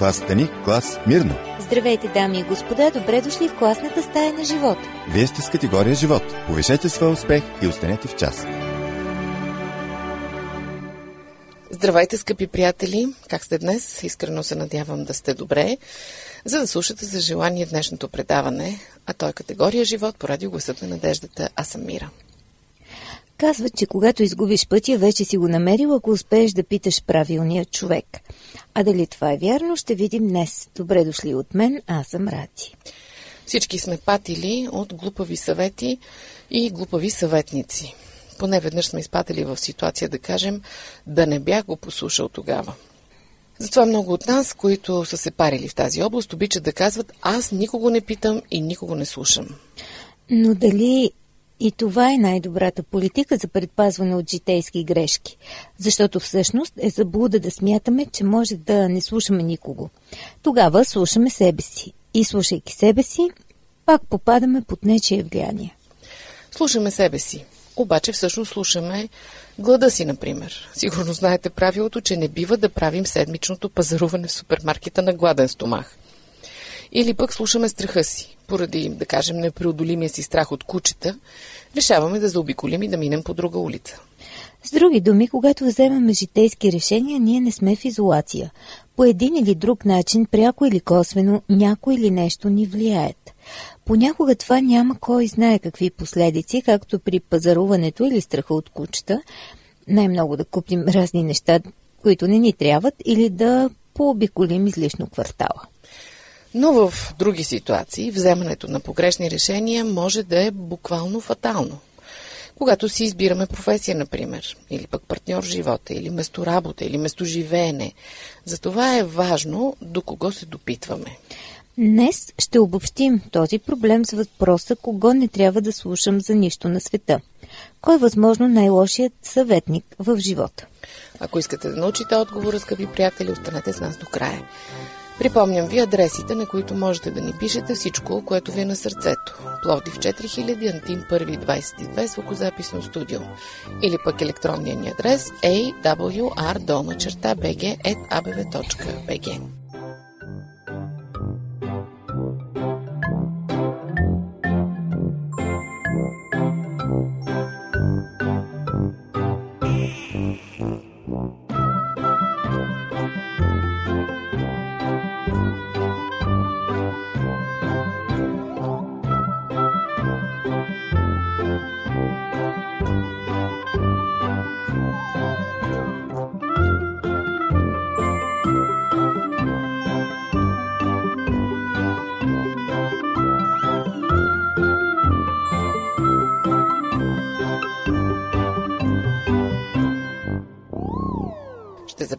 Клас Стани, клас Мирно. Здравейте, дами и господа, добре дошли в класната стая на живот. Вие сте с категория живот. Повишете своя успех и останете в час. Здравейте, скъпи приятели! Как сте днес? Искрено се надявам да сте добре, за да слушате за желание днешното предаване, а то е категория живот по радио Гласът на надеждата. Аз съм Мира. Казват, че когато изгубиш пътя, вече си го намерил, ако успееш да питаш правилния човек. А дали това е вярно, ще видим днес. Добре дошли от мен, аз съм Рати. Всички сме патили от глупави съвети и глупави съветници. Поне веднъж сме изпатили в ситуация да кажем да не бях го послушал тогава. Затова много от нас, които са се парили в тази област, обичат да казват аз никого не питам и никого не слушам. Но дали и това е най-добрата политика за предпазване от житейски грешки, защото всъщност е заблуда да смятаме, че може да не слушаме никого. Тогава слушаме себе си и слушайки себе си, пак попадаме под нечие влияние. Слушаме себе си, обаче всъщност слушаме глада си, например. Сигурно знаете правилото, че не бива да правим седмичното пазаруване в супермаркета на гладен стомах. Или пък слушаме страха си. Поради, да кажем, непреодолимия си страх от кучета, решаваме да заобиколим и да минем по друга улица. С други думи, когато вземаме житейски решения, ние не сме в изолация. По един или друг начин, пряко или косвено, някой или нещо ни влияят. Понякога това няма кой знае какви последици, както при пазаруването или страха от кучета, най-много да купим разни неща, които не ни трябват, или да пообиколим излишно квартала. Но в други ситуации вземането на погрешни решения може да е буквално фатално. Когато си избираме професия, например, или пък партньор в живота, или месторабота, или местоживеене, затова е важно до кого се допитваме. Днес ще обобщим този проблем с въпроса кого не трябва да слушам за нищо на света. Кой е възможно най-лошият съветник в живота? Ако искате да научите отговора, скъпи приятели, останете с нас до края. Припомням ви адресите, на които можете да ни пишете всичко, което ви е на сърцето. Пловдив 4000, Антим 1 22, звукозаписно студио. Или пък електронния ни адрес awr.bg.abv.bg.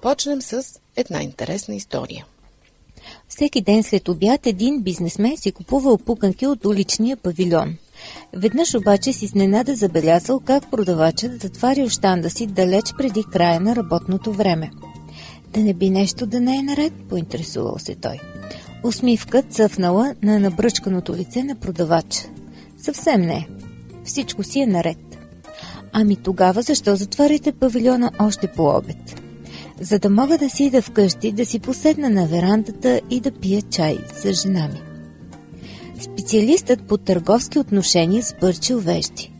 започнем с една интересна история. Всеки ден след обяд един бизнесмен си купува опуканки от уличния павилион. Веднъж обаче си изненада забелязал как продавачът затваря щанда си далеч преди края на работното време. Да не би нещо да не е наред, поинтересувал се той. Усмивка цъфнала на набръчканото лице на продавача. Съвсем не. Всичко си е наред. Ами тогава защо затваряте павилиона още по обед? За да мога да си ида вкъщи, да си поседна на верандата и да пия чай с жена ми. Специалистът по търговски отношения спърчил вещи.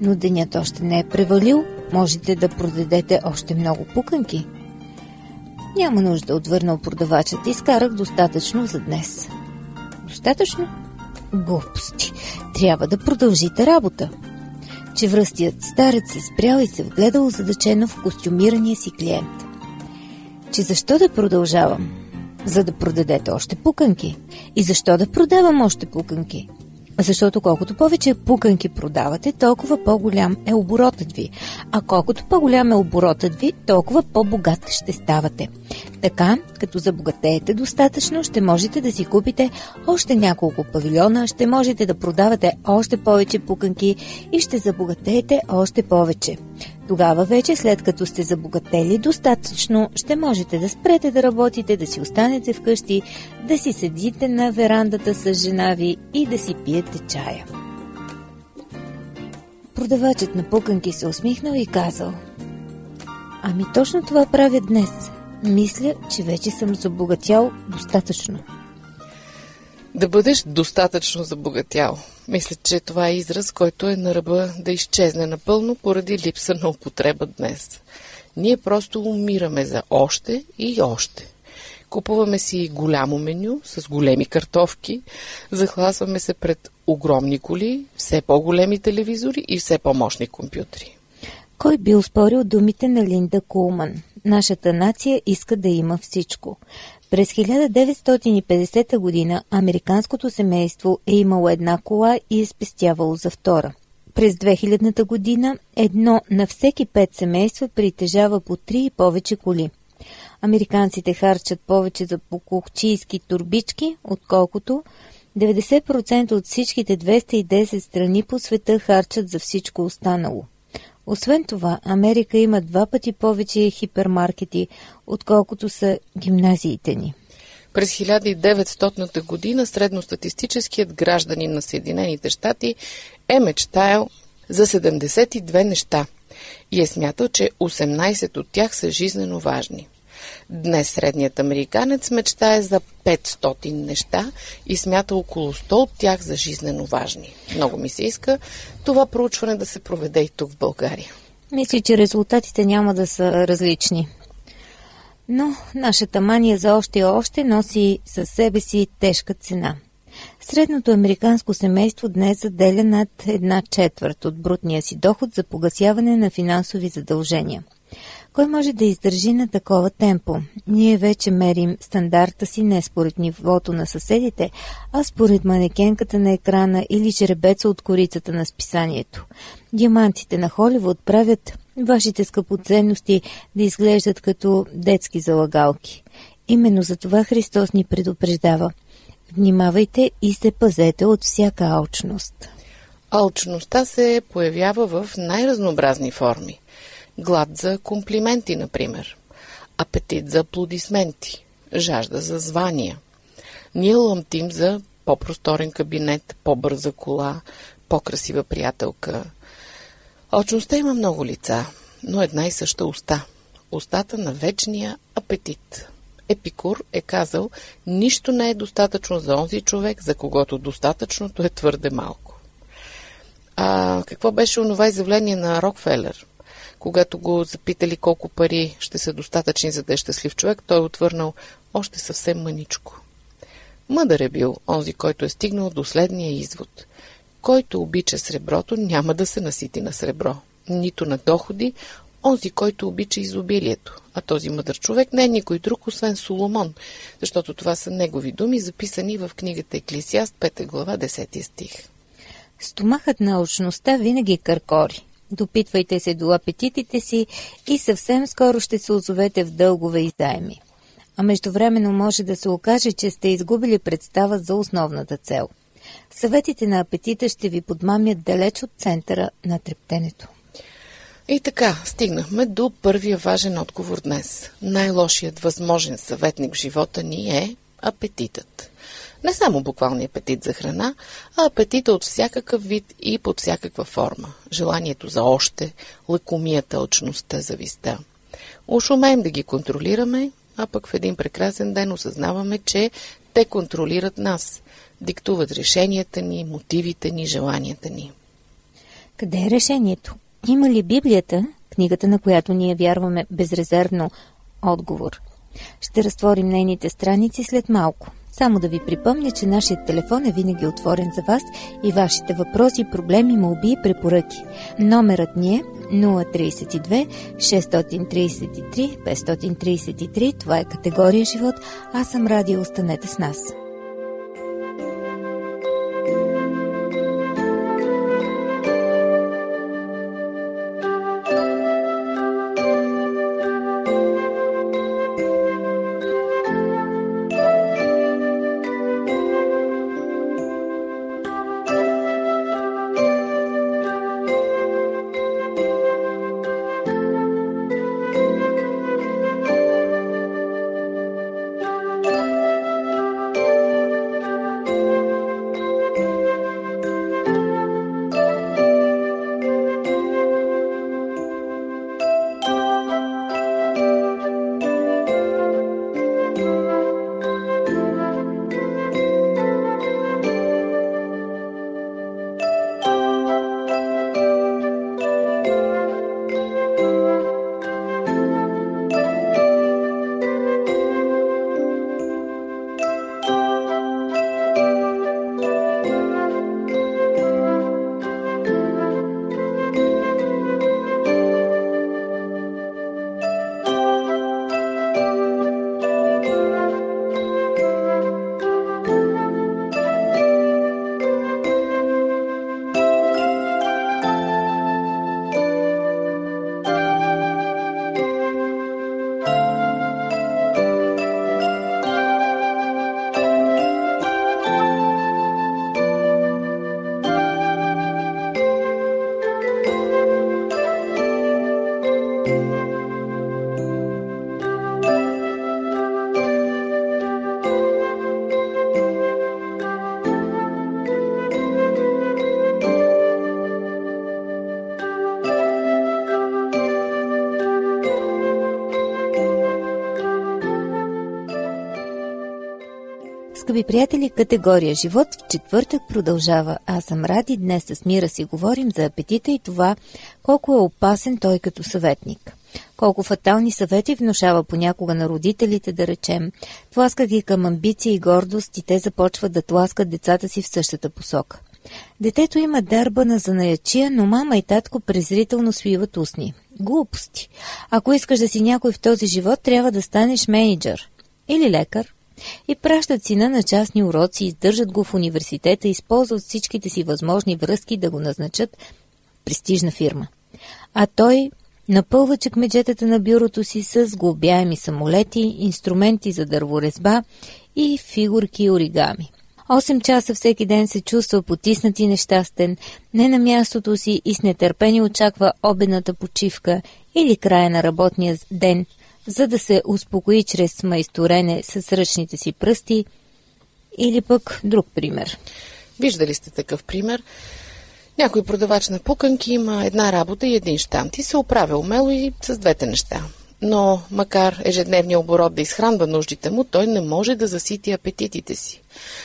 Но денят още не е превалил, можете да продадете още много пуканки. Няма нужда, отвърнал продавачът. Изкарах достатъчно за днес. Достатъчно? Глупости. Трябва да продължите работа. Че връстият старец се спрял и се вгледал задачено в костюмирания си клиент. Че защо да продължавам? За да продадете още пуканки. И защо да продавам още пуканки? Защото колкото повече пуканки продавате, толкова по-голям е оборотът ви. А колкото по-голям е оборотът ви, толкова по-богат ще ставате. Така, като забогатеете достатъчно, ще можете да си купите още няколко павилиона, ще можете да продавате още повече пуканки и ще забогатеете още повече. Тогава вече, след като сте забогатели достатъчно, ще можете да спрете да работите, да си останете вкъщи, да си седите на верандата с жена ви и да си пиете чая. Продавачът на пуканки се усмихнал и казал Ами точно това правя днес. Мисля, че вече съм забогатял достатъчно. Да бъдеш достатъчно забогатял. Мисля, че това е израз, който е на ръба да изчезне напълно поради липса на употреба днес. Ние просто умираме за още и още. Купуваме си голямо меню с големи картовки, захласваме се пред огромни коли, все по-големи телевизори и все по-мощни компютри. Кой би успорил думите на Линда Кулман? Нашата нация иска да има всичко. През 1950 година американското семейство е имало една кола и е спестявало за втора. През 2000 година едно на всеки пет семейства притежава по три и повече коли. Американците харчат повече за покухчийски турбички, отколкото 90% от всичките 210 страни по света харчат за всичко останало. Освен това, Америка има два пъти повече хипермаркети, отколкото са гимназиите ни. През 1900 година средностатистическият гражданин на Съединените щати е мечтаял за 72 неща и е смятал, че 18 от тях са жизнено важни. Днес средният американец мечтае за 500 неща и смята около 100 от тях за жизнено важни. Много ми се иска това проучване да се проведе и тук в България. Мисля, че резултатите няма да са различни. Но нашата мания за още и още носи със себе си тежка цена. Средното американско семейство днес заделя над една четвърт от брутния си доход за погасяване на финансови задължения – кой може да издържи на такова темпо? Ние вече мерим стандарта си не според нивото на съседите, а според манекенката на екрана или жеребеца от корицата на списанието. Диамантите на Холивуд правят вашите скъпоценности да изглеждат като детски залагалки. Именно за това Христос ни предупреждава. Внимавайте и се пазете от всяка алчност. Алчността се появява в най-разнообразни форми – Глад за комплименти, например. Апетит за аплодисменти. Жажда за звания. Ние лъмтим за по-просторен кабинет, по-бърза кола, по-красива приятелка. Очността има много лица, но една и съща уста. Устата на вечния апетит. Епикур е казал, нищо не е достатъчно за онзи човек, за когото достатъчното е твърде малко. А какво беше онова изявление на Рокфелер? Когато го запитали колко пари ще са достатъчни за да е щастлив човек, той е отвърнал още съвсем мъничко. Мъдър е бил онзи, който е стигнал до следния извод. Който обича среброто, няма да се насити на сребро, нито на доходи, онзи, който обича изобилието. А този мъдър човек не е никой друг, освен Соломон, защото това са негови думи, записани в книгата Еклисиаст, 5 глава, 10 стих. Стомахът на очността винаги къркори. Допитвайте се до апетитите си и съвсем скоро ще се озовете в дългове и заеми. А междувременно може да се окаже, че сте изгубили представа за основната цел. Съветите на апетита ще ви подмамят далеч от центъра на трептенето. И така, стигнахме до първия важен отговор днес. Най-лошият възможен съветник в живота ни е апетитът. Не само буквалния апетит за храна, а апетита от всякакъв вид и под всякаква форма. Желанието за още, лъкомията, очността, зависта. Уж умеем да ги контролираме, а пък в един прекрасен ден осъзнаваме, че те контролират нас, диктуват решенията ни, мотивите ни, желанията ни. Къде е решението? Има ли Библията, книгата на която ние вярваме безрезервно, отговор? Ще разтворим нейните страници след малко. Само да ви припомня, че нашият телефон е винаги отворен за вас и вашите въпроси, проблеми, молби и препоръки. Номерът ни е 032 633 533. Това е категория живот. Аз съм Радио. Останете с нас. Скъпи приятели, категория живот в четвъртък продължава. Аз съм Ради, днес с Мира си говорим за апетита и това колко е опасен той като съветник. Колко фатални съвети внушава понякога на родителите, да речем. Тласка ги към амбиция и гордост и те започват да тласкат децата си в същата посока. Детето има дарба на занаячия, но мама и татко презрително свиват устни. Глупости. Ако искаш да си някой в този живот, трябва да станеш менеджер. Или лекар. И пращат сина на частни уроци, издържат го в университета, използват всичките си възможни връзки да го назначат престижна фирма. А той напълва чекмеджетата на бюрото си с глобяеми самолети, инструменти за дърворезба и фигурки и оригами. 8 часа всеки ден се чувства потиснат и нещастен, не на мястото си и с нетърпение очаква обедната почивка или края на работния ден, за да се успокои чрез майсторене с ръчните си пръсти или пък друг пример. Виждали сте такъв пример? Някой продавач на пуканки има една работа и един штант и се оправя умело и с двете неща. Но, макар ежедневния оборот да изхранва нуждите му, той не може да засити апетитите си.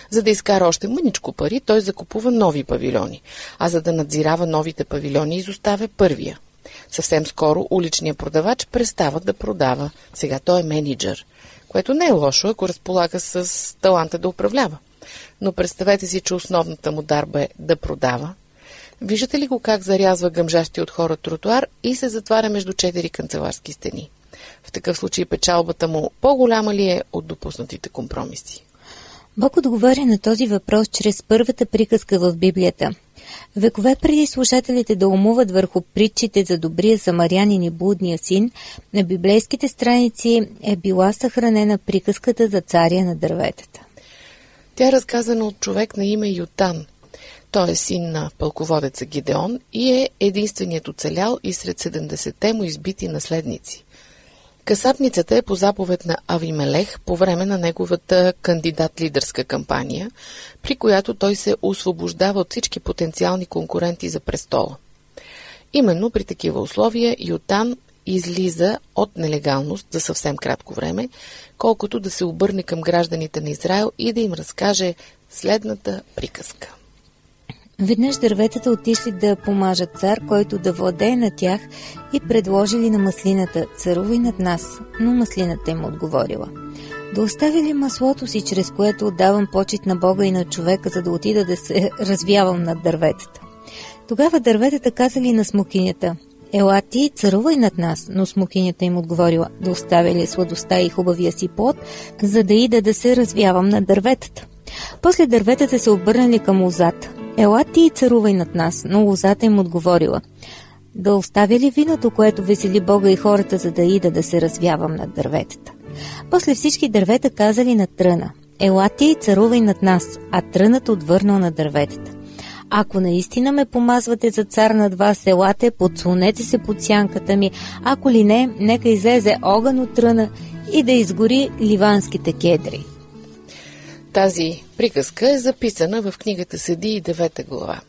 За да изкара още мъничко пари, той закупува нови павилиони, а за да надзирава новите павилиони, изоставя първия. Съвсем скоро уличният продавач престава да продава. Сега той е менеджер, което не е лошо, ако разполага с таланта да управлява. Но представете си, че основната му дарба е да продава. Виждате ли го как зарязва гъмжащи от хора тротуар и се затваря между четири канцеларски стени? В такъв случай печалбата му по-голяма ли е от допуснатите компромиси? Бог отговаря на този въпрос чрез първата приказка в Библията. Векове преди слушателите да умуват върху притчите за добрия самарянин и блудния син, на библейските страници е била съхранена приказката за царя на дърветата. Тя е разказана от човек на име Ютан. Той е син на пълководеца Гидеон и е единственият оцелял и сред 70-те му избити наследници. Касапницата е по заповед на Авимелех по време на неговата кандидат-лидерска кампания, при която той се освобождава от всички потенциални конкуренти за престола. Именно при такива условия Ютан излиза от нелегалност за съвсем кратко време, колкото да се обърне към гражданите на Израел и да им разкаже следната приказка. Веднъж дърветата отишли да помажат цар, който да владее на тях и предложили на маслината «Царувай над нас», но маслината им отговорила «Да оставя ли маслото си, чрез което отдавам почет на Бога и на човека, за да отида да се развявам над дърветата?» Тогава дърветата казали на смокинята Ела ти, царувай над нас, но смокинята им отговорила да оставя ли сладостта и хубавия си плод, за да ида да се развявам над дърветата. После дърветата се обърнали към лозата. Ела ти и царувай над нас, но лозата им отговорила. Да оставя ли виното, което весели Бога и хората, за да ида да се развявам над дърветата? После всички дървета казали на тръна. Ела ти и царувай над нас, а трънът отвърнал на дърветата. Ако наистина ме помазвате за цар над вас, елате, подслонете се под сянката ми, ако ли не, нека излезе огън от тръна и да изгори ливанските кедри. Тази приказка е записана в книгата Седи и девета глава.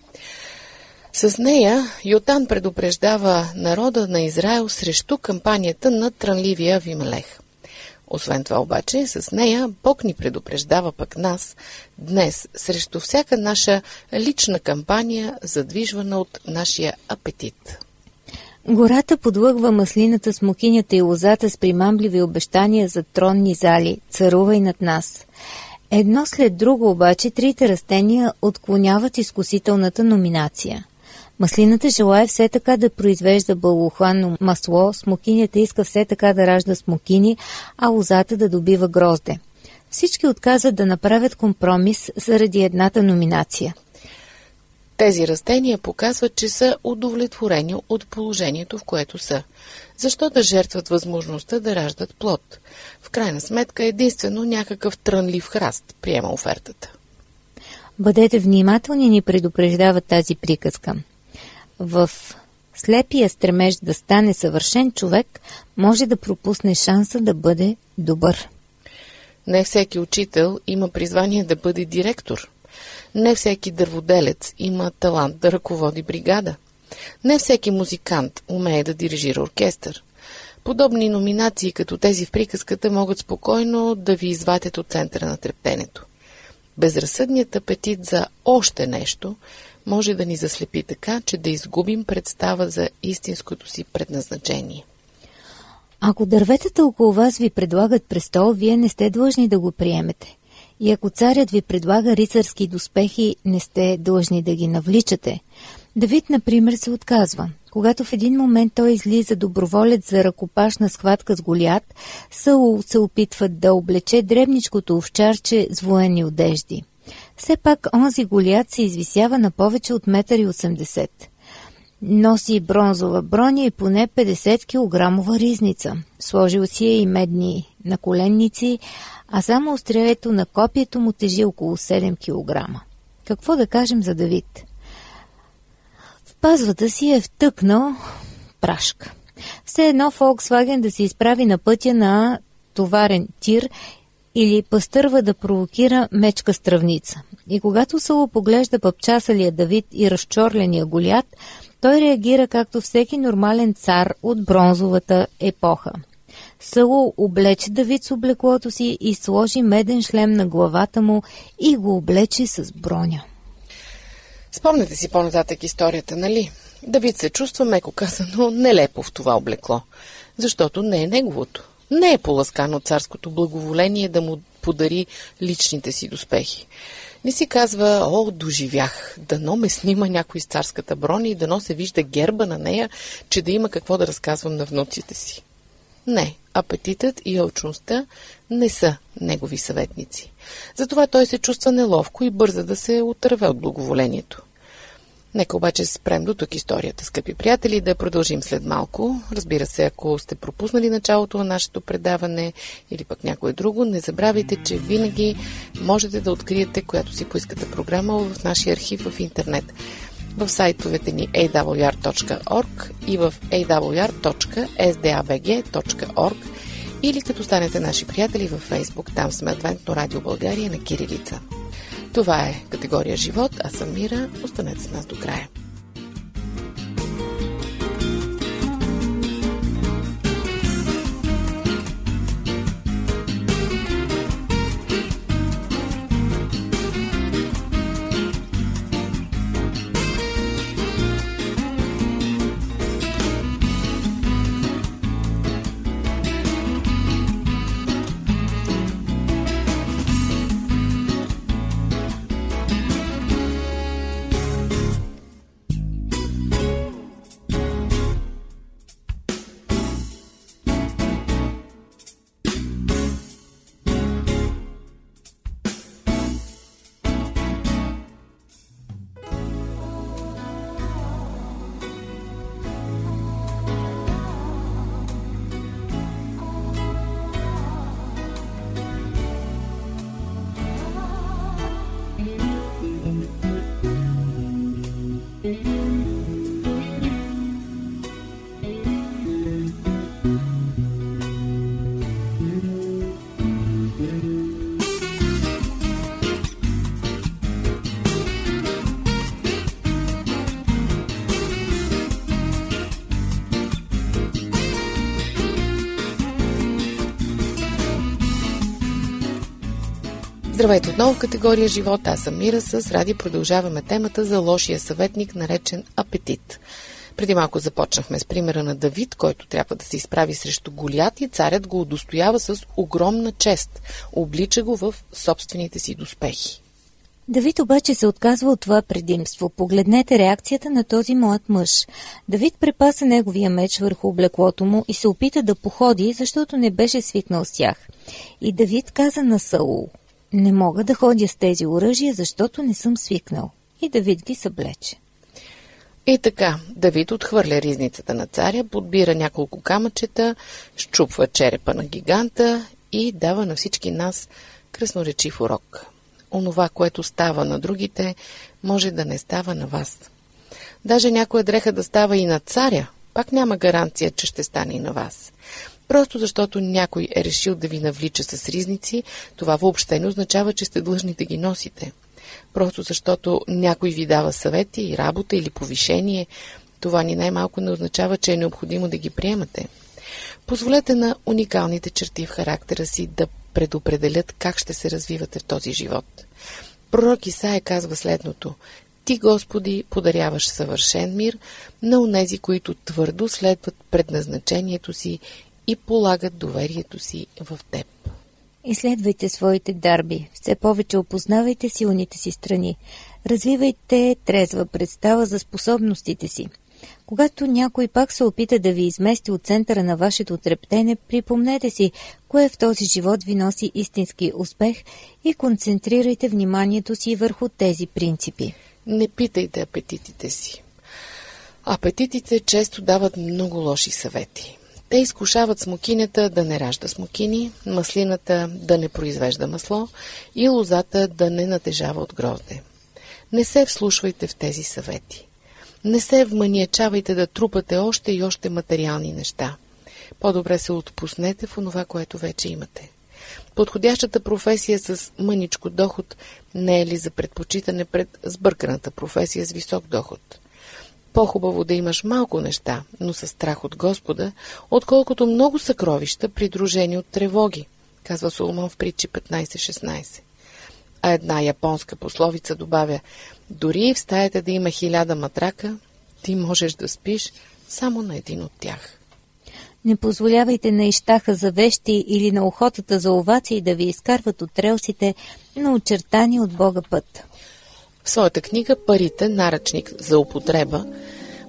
С нея Йотан предупреждава народа на Израел срещу кампанията на трънливия Вимелех. Освен това обаче, с нея Бог ни предупреждава пък нас днес срещу всяка наша лична кампания, задвижвана от нашия апетит. Гората подлъгва маслината, смокинята и лозата с примамливи обещания за тронни зали. Царувай над нас. Едно след друго обаче трите растения отклоняват изкусителната номинация. Маслината желая все така да произвежда бълохланно масло, смокинята иска все така да ражда смокини, а лозата да добива грозде. Всички отказват да направят компромис заради едната номинация. Тези растения показват, че са удовлетворени от положението, в което са. Защо да жертват възможността да раждат плод? В крайна сметка единствено някакъв трънлив храст приема офертата. Бъдете внимателни, ни предупреждава тази приказка. В слепия стремеж да стане съвършен човек може да пропусне шанса да бъде добър. Не всеки учител има призвание да бъде директор. Не всеки дърводелец има талант да ръководи бригада. Не всеки музикант умее да дирижира оркестър. Подобни номинации като тези в приказката могат спокойно да ви извадят от центъра на трептенето. Безразсъдният апетит за още нещо може да ни заслепи така, че да изгубим представа за истинското си предназначение. Ако дърветата около вас ви предлагат престол, вие не сте длъжни да го приемете. И ако царят ви предлага рицарски доспехи, не сте длъжни да ги навличате. Давид, например, се отказва. Когато в един момент той излиза доброволец за ръкопашна схватка с Голят, Саул се опитва да облече дребничкото овчарче с военни одежди. Все пак онзи Голят се извисява на повече от 1,80 м. Носи бронзова броня и поне 50 кг ризница. Сложил си е и медни наколенници, а само острието на копието му тежи около 7 кг. Какво да кажем за Давид? В пазвата си е втъкнал прашка. Все едно Volkswagen да се изправи на пътя на товарен тир или пастърва да провокира мечка стравница. И когато Сало поглежда пъпчасалия Давид и разчорления голят, той реагира както всеки нормален цар от бронзовата епоха. Сало облече Давид с облеклото си и сложи меден шлем на главата му и го облече с броня. Спомняте си по-нататък историята, нали? Давид се чувства, меко казано, нелепо в това облекло, защото не е неговото. Не е поласкано царското благоволение да му подари личните си доспехи. Не си казва, о, доживях, дано ме снима някой с царската броня и дано се вижда герба на нея, че да има какво да разказвам на внуците си. Не, апетитът и алчността не са негови съветници. Затова той се чувства неловко и бърза да се отърве от благоволението. Нека обаче спрем до тук историята, скъпи приятели, да продължим след малко. Разбира се, ако сте пропуснали началото на нашето предаване или пък някое друго, не забравяйте, че винаги можете да откриете която си поискате програма в нашия архив в интернет в сайтовете ни awr.org и в awr.sdabg.org или като станете наши приятели във Facebook. Там сме Адвентно радио България на Кирилица. Това е категория живот. Аз съм Мира. Останете с нас до края. Thank you. Здравейте отново в категория живот. Аз съм Мира. С Ради продължаваме темата за лошия съветник, наречен апетит. Преди малко започнахме с примера на Давид, който трябва да се изправи срещу Голят и царят го удостоява с огромна чест. Облича го в собствените си доспехи. Давид обаче се отказва от това предимство. Погледнете реакцията на този млад мъж. Давид препаса неговия меч върху облеклото му и се опита да походи, защото не беше свикнал с тях. И Давид каза на Саул – не мога да ходя с тези оръжия, защото не съм свикнал. И Давид ги съблече. И така, Давид отхвърля ризницата на царя, подбира няколко камъчета, щупва черепа на гиганта и дава на всички нас кръсноречив урок. Онова, което става на другите, може да не става на вас. Даже някоя дреха да става и на царя, пак няма гаранция, че ще стане и на вас. Просто защото някой е решил да ви навлича с ризници, това въобще не означава, че сте длъжни да ги носите. Просто защото някой ви дава съвети работа или повишение, това ни най-малко не означава, че е необходимо да ги приемате. Позволете на уникалните черти в характера си да предопределят как ще се развивате в този живот. Пророк Исаия казва следното Ти, Господи, подаряваш съвършен мир на онези, които твърдо следват предназначението си и полагат доверието си в Теб. Изследвайте своите дарби, все повече опознавайте силните си страни, развивайте трезва представа за способностите си. Когато някой пак се опита да ви измести от центъра на вашето трептене, припомнете си, кое в този живот ви носи истински успех и концентрирайте вниманието си върху тези принципи. Не питайте апетитите си. Апетитите често дават много лоши съвети. Те изкушават смокинята да не ражда смокини, маслината да не произвежда масло и лозата да не натежава от грозде. Не се вслушвайте в тези съвети. Не се вманиячавайте да трупате още и още материални неща. По-добре се отпуснете в онова, което вече имате. Подходящата професия с мъничко доход не е ли за предпочитане пред сбърканата професия с висок доход? По-хубаво да имаш малко неща, но с страх от Господа, отколкото много съкровища, придружени от тревоги, казва Соломон в притчи 15-16. А една японска пословица добавя, дори и в стаята да има хиляда матрака, ти можеш да спиш само на един от тях. Не позволявайте на ищаха за вещи или на охотата за овации да ви изкарват от релсите на очертани от Бога път. В своята книга «Парите. Наръчник за употреба»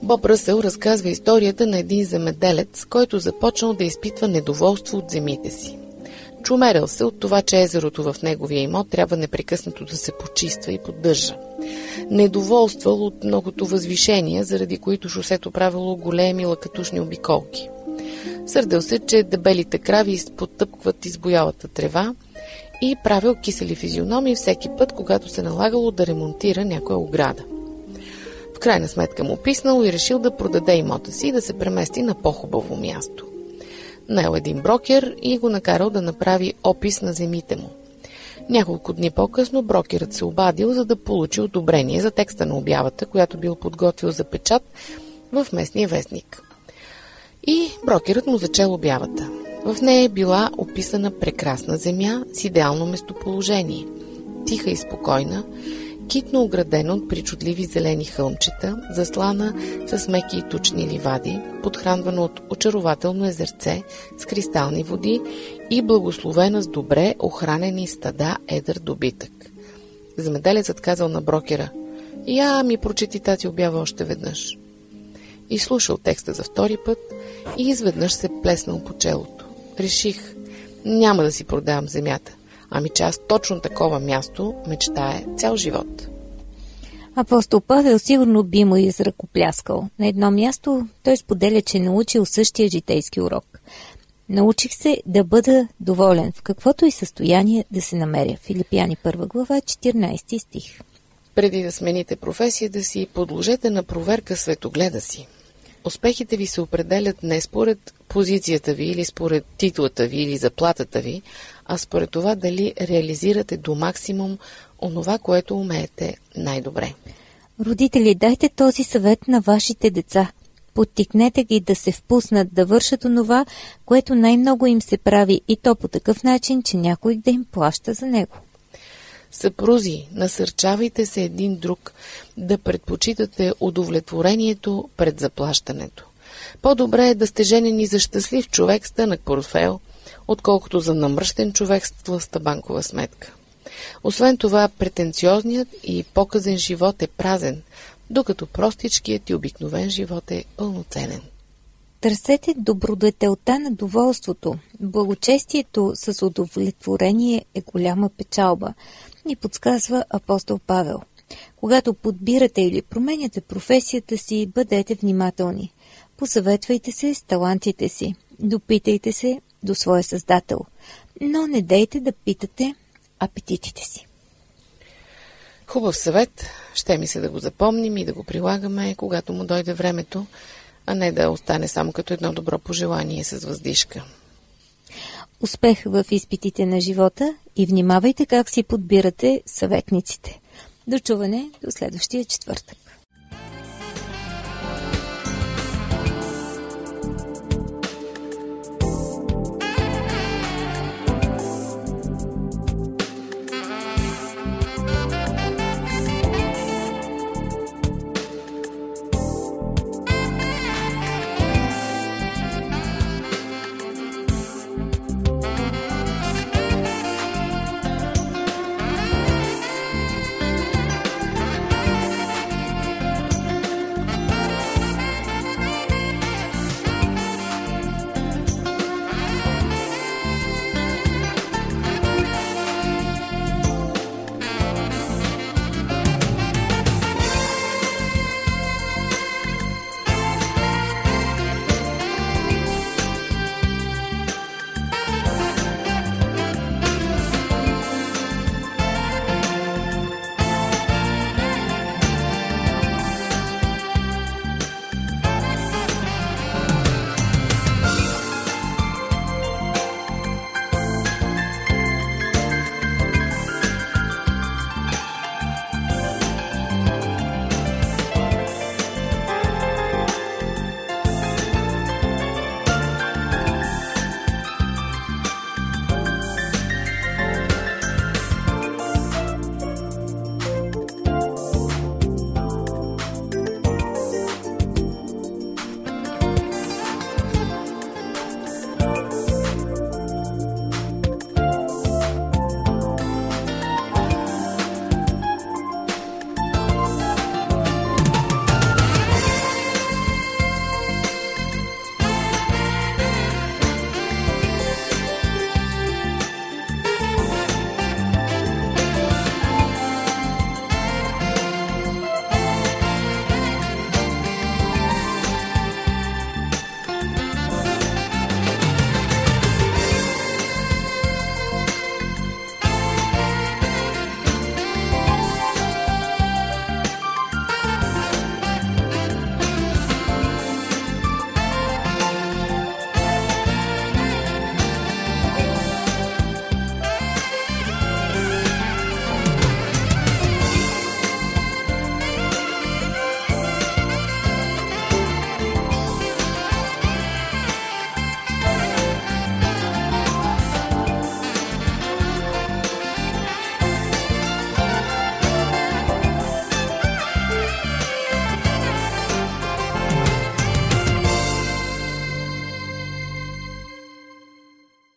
Боб Ръсел разказва историята на един земеделец, който започнал да изпитва недоволство от земите си. Чумерил се от това, че езерото в неговия имот трябва непрекъснато да се почиства и поддържа. Недоволствал от многото възвишения, заради които шосето правило големи лакатушни обиколки. Сърдел се, че дебелите крави изпотъпкват избоялата трева и правил кисели физиономии всеки път, когато се налагало да ремонтира някоя ограда. В крайна сметка му писнал и решил да продаде имота си и да се премести на по-хубаво място. Наел един брокер и го накарал да направи опис на земите му. Няколко дни по-късно брокерът се обадил, за да получи одобрение за текста на обявата, която бил подготвил за печат в местния вестник. И брокерът му зачел обявата. В нея е била описана прекрасна земя с идеално местоположение. Тиха и спокойна, китно оградена от причудливи зелени хълмчета, заслана с меки и тучни ливади, подхранвана от очарователно езерце с кристални води и благословена с добре охранени стада едър добитък. Замеделецът казал на брокера, «Я ми прочети тази обява още веднъж». И слушал текста за втори път и изведнъж се плеснал по челото. Реших, няма да си продавам земята. Ами че аз точно такова място мечтае цял живот. Апостол Павел сигурно би му изръкопляскал. На едно място той споделя, че е научил същия житейски урок. Научих се да бъда доволен в каквото и състояние да се намеря. Филипяни 1 глава, 14 стих. Преди да смените професията си, подложете на проверка светогледа си. Успехите ви се определят не според позицията ви или според титлата ви или заплатата ви, а според това дали реализирате до максимум онова, което умеете най-добре. Родители, дайте този съвет на вашите деца. Подтикнете ги да се впуснат да вършат онова, което най-много им се прави и то по такъв начин, че някой да им плаща за него. Съпрузи, насърчавайте се един друг да предпочитате удовлетворението пред заплащането. По-добре е да сте женени за щастлив човек с тънък портфел, отколкото за намръщен човек с тлъста банкова сметка. Освен това, претенциозният и показен живот е празен, докато простичкият и обикновен живот е пълноценен. Търсете добродетелта на доволството. Благочестието с удовлетворение е голяма печалба, ни подсказва апостол Павел. Когато подбирате или променяте професията си, бъдете внимателни. Посъветвайте се с талантите си. Допитайте се до своя създател. Но не дейте да питате апетитите си. Хубав съвет. Ще ми се да го запомним и да го прилагаме, когато му дойде времето, а не да остане само като едно добро пожелание с въздишка. Успех в изпитите на живота и внимавайте как си подбирате съветниците. До чуване до следващия четвъртък.